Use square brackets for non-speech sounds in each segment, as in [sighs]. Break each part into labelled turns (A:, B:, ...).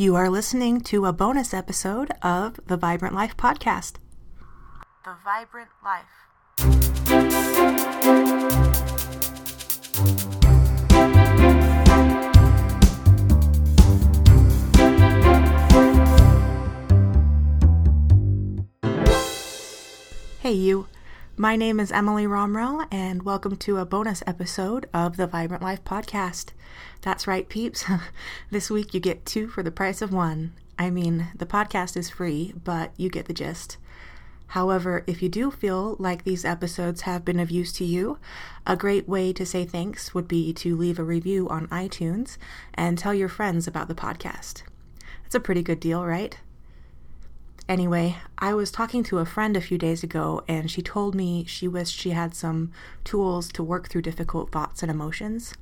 A: You are listening to a bonus episode of the Vibrant Life podcast.
B: The Vibrant Life.
A: Hey, you. My name is Emily Romrell, and welcome to a bonus episode of the Vibrant Life podcast. That's right, peeps. [laughs] this week you get two for the price of one. I mean, the podcast is free, but you get the gist. However, if you do feel like these episodes have been of use to you, a great way to say thanks would be to leave a review on iTunes and tell your friends about the podcast. It's a pretty good deal, right? Anyway, I was talking to a friend a few days ago, and she told me she wished she had some tools to work through difficult thoughts and emotions.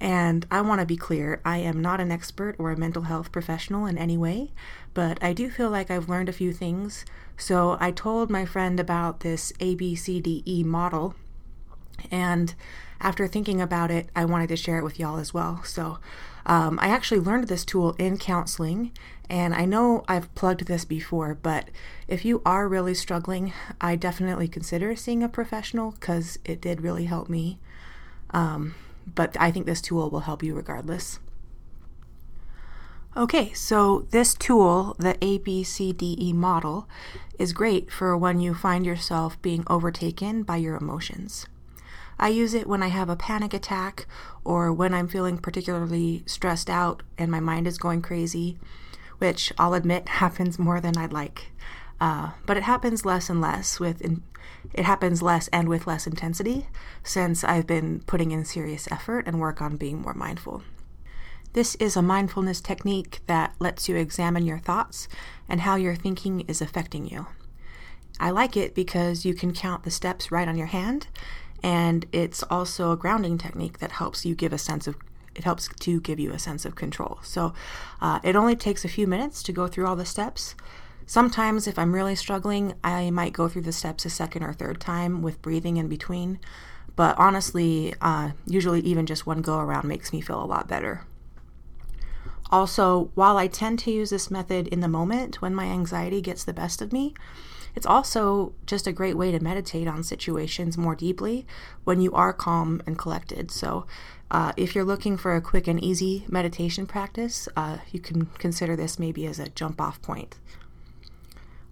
A: And I want to be clear I am not an expert or a mental health professional in any way, but I do feel like I've learned a few things. So I told my friend about this ABCDE model, and after thinking about it, I wanted to share it with y'all as well. So um, I actually learned this tool in counseling, and I know I've plugged this before, but if you are really struggling, I definitely consider seeing a professional because it did really help me. Um, but I think this tool will help you regardless. Okay, so this tool, the ABCDE model, is great for when you find yourself being overtaken by your emotions. I use it when I have a panic attack or when I'm feeling particularly stressed out and my mind is going crazy, which I'll admit happens more than I'd like. Uh, but it happens less and less with in, it happens less and with less intensity since I've been putting in serious effort and work on being more mindful. This is a mindfulness technique that lets you examine your thoughts and how your thinking is affecting you. I like it because you can count the steps right on your hand, and it's also a grounding technique that helps you give a sense of it helps to give you a sense of control. So uh, it only takes a few minutes to go through all the steps. Sometimes, if I'm really struggling, I might go through the steps a second or third time with breathing in between. But honestly, uh, usually even just one go around makes me feel a lot better. Also, while I tend to use this method in the moment when my anxiety gets the best of me, it's also just a great way to meditate on situations more deeply when you are calm and collected. So, uh, if you're looking for a quick and easy meditation practice, uh, you can consider this maybe as a jump off point.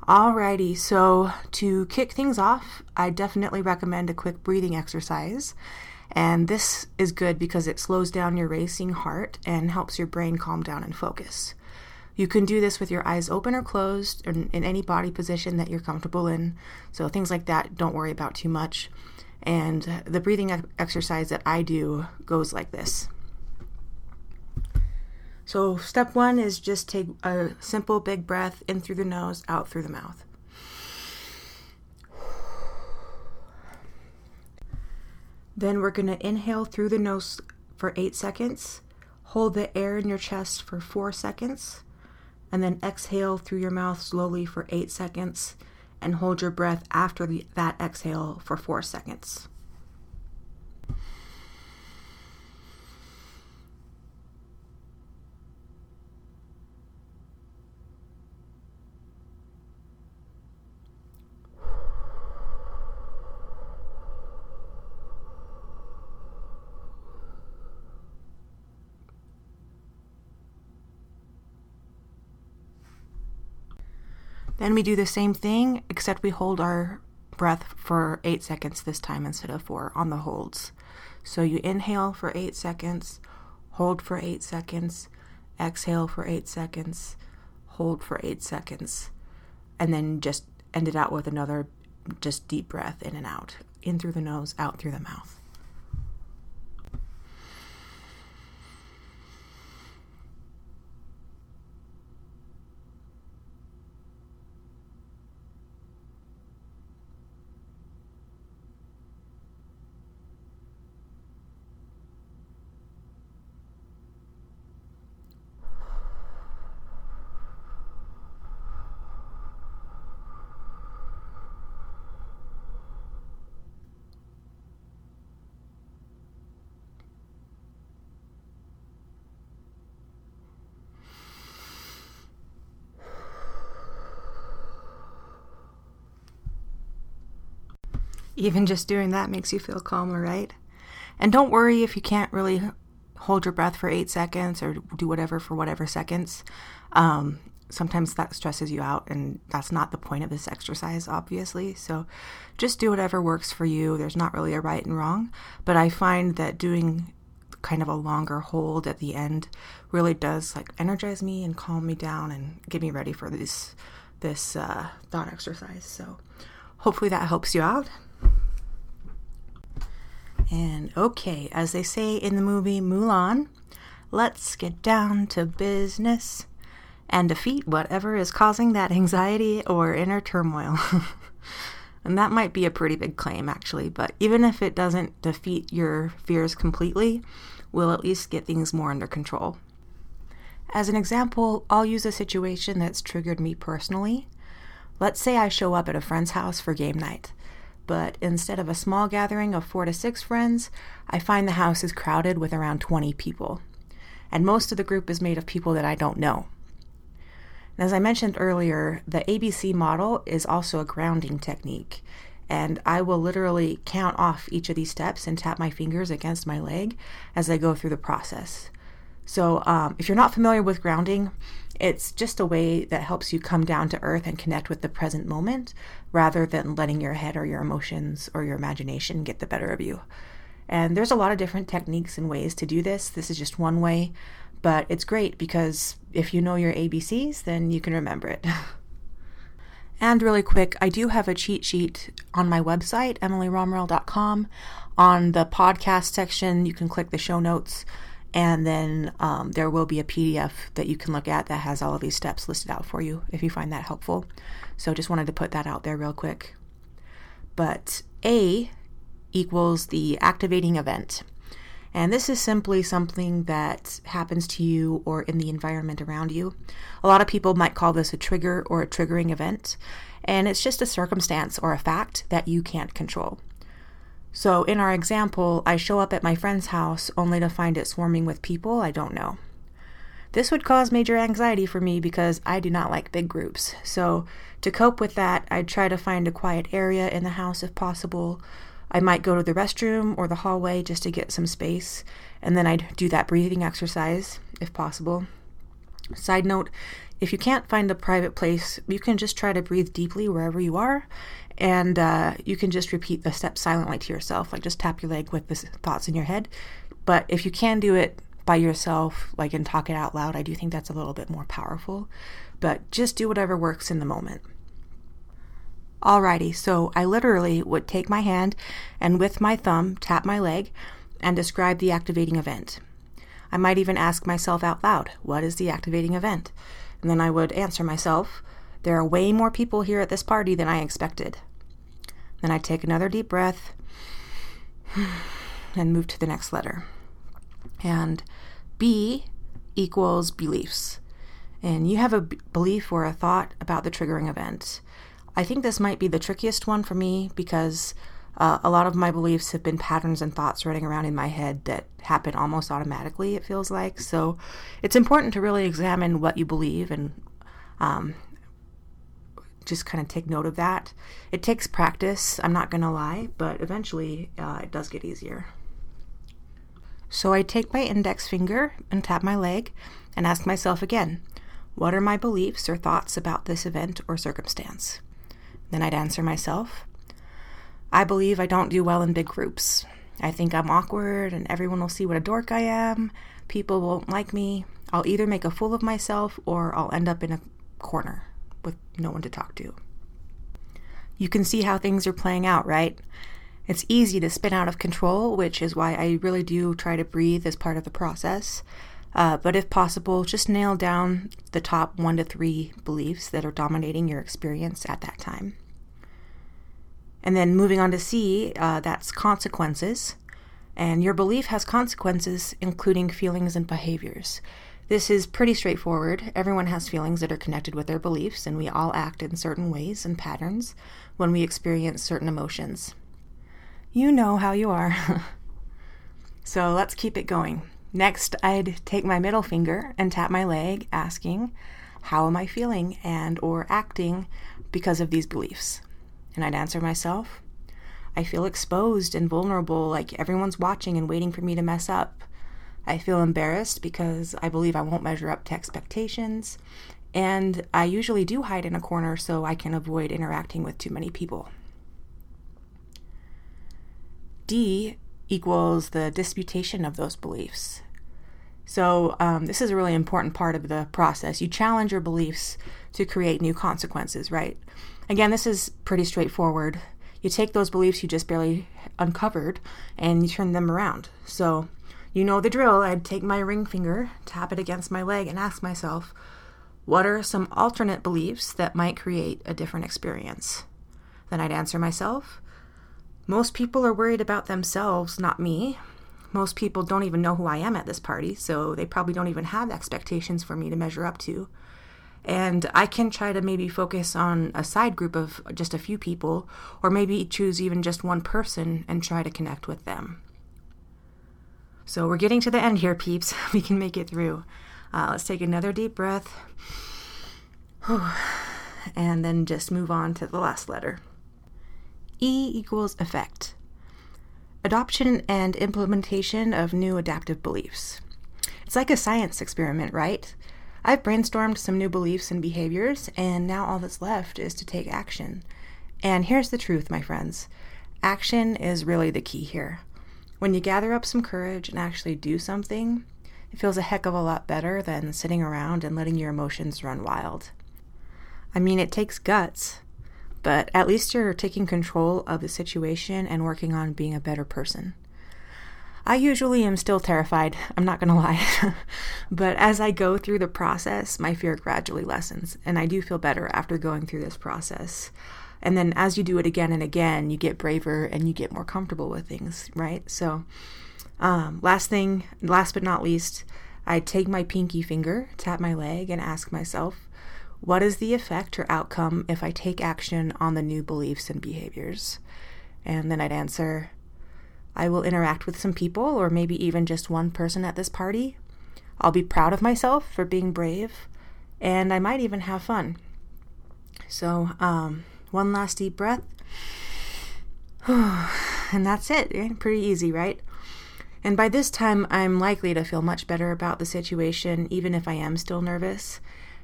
A: Alrighty, so to kick things off, I definitely recommend a quick breathing exercise. And this is good because it slows down your racing heart and helps your brain calm down and focus. You can do this with your eyes open or closed or in any body position that you're comfortable in. So, things like that, don't worry about too much. And the breathing exercise that I do goes like this. So, step one is just take a simple big breath in through the nose, out through the mouth. Then we're going to inhale through the nose for eight seconds, hold the air in your chest for four seconds, and then exhale through your mouth slowly for eight seconds, and hold your breath after the, that exhale for four seconds. Then we do the same thing, except we hold our breath for eight seconds this time instead of four on the holds. So you inhale for eight seconds, hold for eight seconds, exhale for eight seconds, hold for eight seconds, and then just end it out with another just deep breath in and out. In through the nose, out through the mouth. Even just doing that makes you feel calmer, right? And don't worry if you can't really hold your breath for eight seconds or do whatever for whatever seconds. Um, sometimes that stresses you out, and that's not the point of this exercise, obviously. So just do whatever works for you. There's not really a right and wrong, but I find that doing kind of a longer hold at the end really does like energize me and calm me down and get me ready for this this uh, thought exercise. So hopefully that helps you out. And okay, as they say in the movie Mulan, let's get down to business and defeat whatever is causing that anxiety or inner turmoil. [laughs] and that might be a pretty big claim, actually, but even if it doesn't defeat your fears completely, we'll at least get things more under control. As an example, I'll use a situation that's triggered me personally. Let's say I show up at a friend's house for game night, but instead of a small gathering of four to six friends, I find the house is crowded with around 20 people. And most of the group is made of people that I don't know. And as I mentioned earlier, the ABC model is also a grounding technique. And I will literally count off each of these steps and tap my fingers against my leg as I go through the process. So, um, if you're not familiar with grounding, it's just a way that helps you come down to earth and connect with the present moment rather than letting your head or your emotions or your imagination get the better of you. And there's a lot of different techniques and ways to do this. This is just one way, but it's great because if you know your ABCs, then you can remember it. [laughs] and really quick, I do have a cheat sheet on my website, emilyromrell.com. On the podcast section, you can click the show notes and then um, there will be a PDF that you can look at that has all of these steps listed out for you if you find that helpful. So just wanted to put that out there real quick. But A equals the activating event. And this is simply something that happens to you or in the environment around you. A lot of people might call this a trigger or a triggering event, and it's just a circumstance or a fact that you can't control. So, in our example, I show up at my friend's house only to find it swarming with people I don't know. This would cause major anxiety for me because I do not like big groups. So, to cope with that, I'd try to find a quiet area in the house if possible. I might go to the restroom or the hallway just to get some space, and then I'd do that breathing exercise if possible. Side note if you can't find a private place, you can just try to breathe deeply wherever you are and uh, you can just repeat the steps silently to yourself like just tap your leg with the thoughts in your head. But if you can do it by yourself like and talk it out loud i do think that's a little bit more powerful. But just do whatever works in the moment. Alrighty so i literally would take my hand and with my thumb tap my leg and describe the activating event. I might even ask myself out loud what is the activating event? And then i would answer myself there are way more people here at this party than I expected. Then I take another deep breath [sighs] and move to the next letter. And B equals beliefs. And you have a belief or a thought about the triggering event. I think this might be the trickiest one for me because uh, a lot of my beliefs have been patterns and thoughts running around in my head that happen almost automatically, it feels like. So it's important to really examine what you believe and um, just kind of take note of that. It takes practice, I'm not going to lie, but eventually uh, it does get easier. So I take my index finger and tap my leg and ask myself again, what are my beliefs or thoughts about this event or circumstance? Then I'd answer myself, I believe I don't do well in big groups. I think I'm awkward and everyone will see what a dork I am. People won't like me. I'll either make a fool of myself or I'll end up in a corner with no one to talk to. You can see how things are playing out, right? It's easy to spin out of control, which is why I really do try to breathe as part of the process. Uh, but if possible, just nail down the top one to three beliefs that are dominating your experience at that time. And then moving on to C, uh, that's consequences. And your belief has consequences, including feelings and behaviors. This is pretty straightforward. Everyone has feelings that are connected with their beliefs, and we all act in certain ways and patterns when we experience certain emotions. You know how you are. [laughs] so let's keep it going. Next, I'd take my middle finger and tap my leg, asking, How am I feeling and or acting because of these beliefs? And I'd answer myself, I feel exposed and vulnerable, like everyone's watching and waiting for me to mess up. I feel embarrassed because I believe I won't measure up to expectations. And I usually do hide in a corner so I can avoid interacting with too many people. D equals the disputation of those beliefs. So, um, this is a really important part of the process. You challenge your beliefs to create new consequences, right? Again, this is pretty straightforward. You take those beliefs you just barely uncovered and you turn them around. So, you know the drill. I'd take my ring finger, tap it against my leg, and ask myself, what are some alternate beliefs that might create a different experience? Then I'd answer myself, most people are worried about themselves, not me. Most people don't even know who I am at this party, so they probably don't even have expectations for me to measure up to. And I can try to maybe focus on a side group of just a few people, or maybe choose even just one person and try to connect with them. So we're getting to the end here, peeps. [laughs] We can make it through. Uh, let's take another deep breath. And then just move on to the last letter. E equals effect adoption and implementation of new adaptive beliefs. It's like a science experiment, right? I've brainstormed some new beliefs and behaviors, and now all that's left is to take action. And here's the truth, my friends action is really the key here. When you gather up some courage and actually do something, it feels a heck of a lot better than sitting around and letting your emotions run wild. I mean, it takes guts, but at least you're taking control of the situation and working on being a better person. I usually am still terrified, [laughs] I'm not gonna lie. [laughs] but as I go through the process, my fear gradually lessens, and I do feel better after going through this process. And then as you do it again and again, you get braver and you get more comfortable with things, right? So, um, last thing, last but not least, I take my pinky finger, tap my leg, and ask myself, what is the effect or outcome if I take action on the new beliefs and behaviors? And then I'd answer, I will interact with some people, or maybe even just one person at this party. I'll be proud of myself for being brave, and I might even have fun. So, um, one last deep breath. [sighs] and that's it. Pretty easy, right? And by this time, I'm likely to feel much better about the situation, even if I am still nervous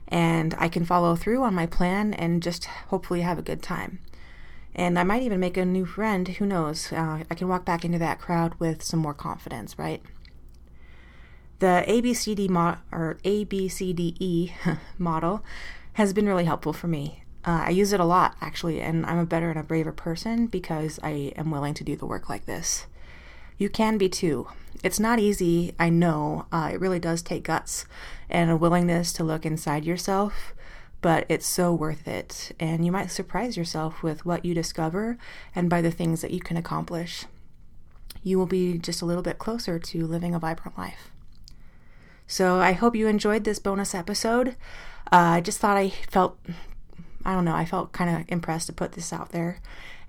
A: and I can follow through on my plan and just hopefully have a good time. And I might even make a new friend. Who knows? Uh, I can walk back into that crowd with some more confidence, right? The ABCD mo- or ABCDE [laughs] model has been really helpful for me. Uh, I use it a lot, actually, and I'm a better and a braver person because I am willing to do the work like this. You can be too. It's not easy, I know. Uh, it really does take guts and a willingness to look inside yourself, but it's so worth it. And you might surprise yourself with what you discover and by the things that you can accomplish. You will be just a little bit closer to living a vibrant life. So I hope you enjoyed this bonus episode. Uh, I just thought I felt, I don't know, I felt kind of impressed to put this out there.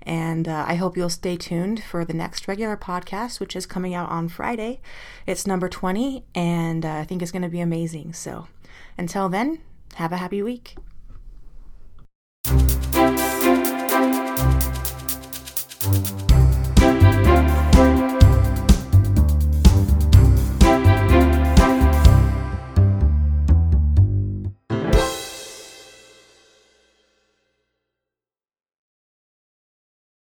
A: And uh, I hope you'll stay tuned for the next regular podcast, which is coming out on Friday. It's number 20, and uh, I think it's going to be amazing. So until then, have a happy week.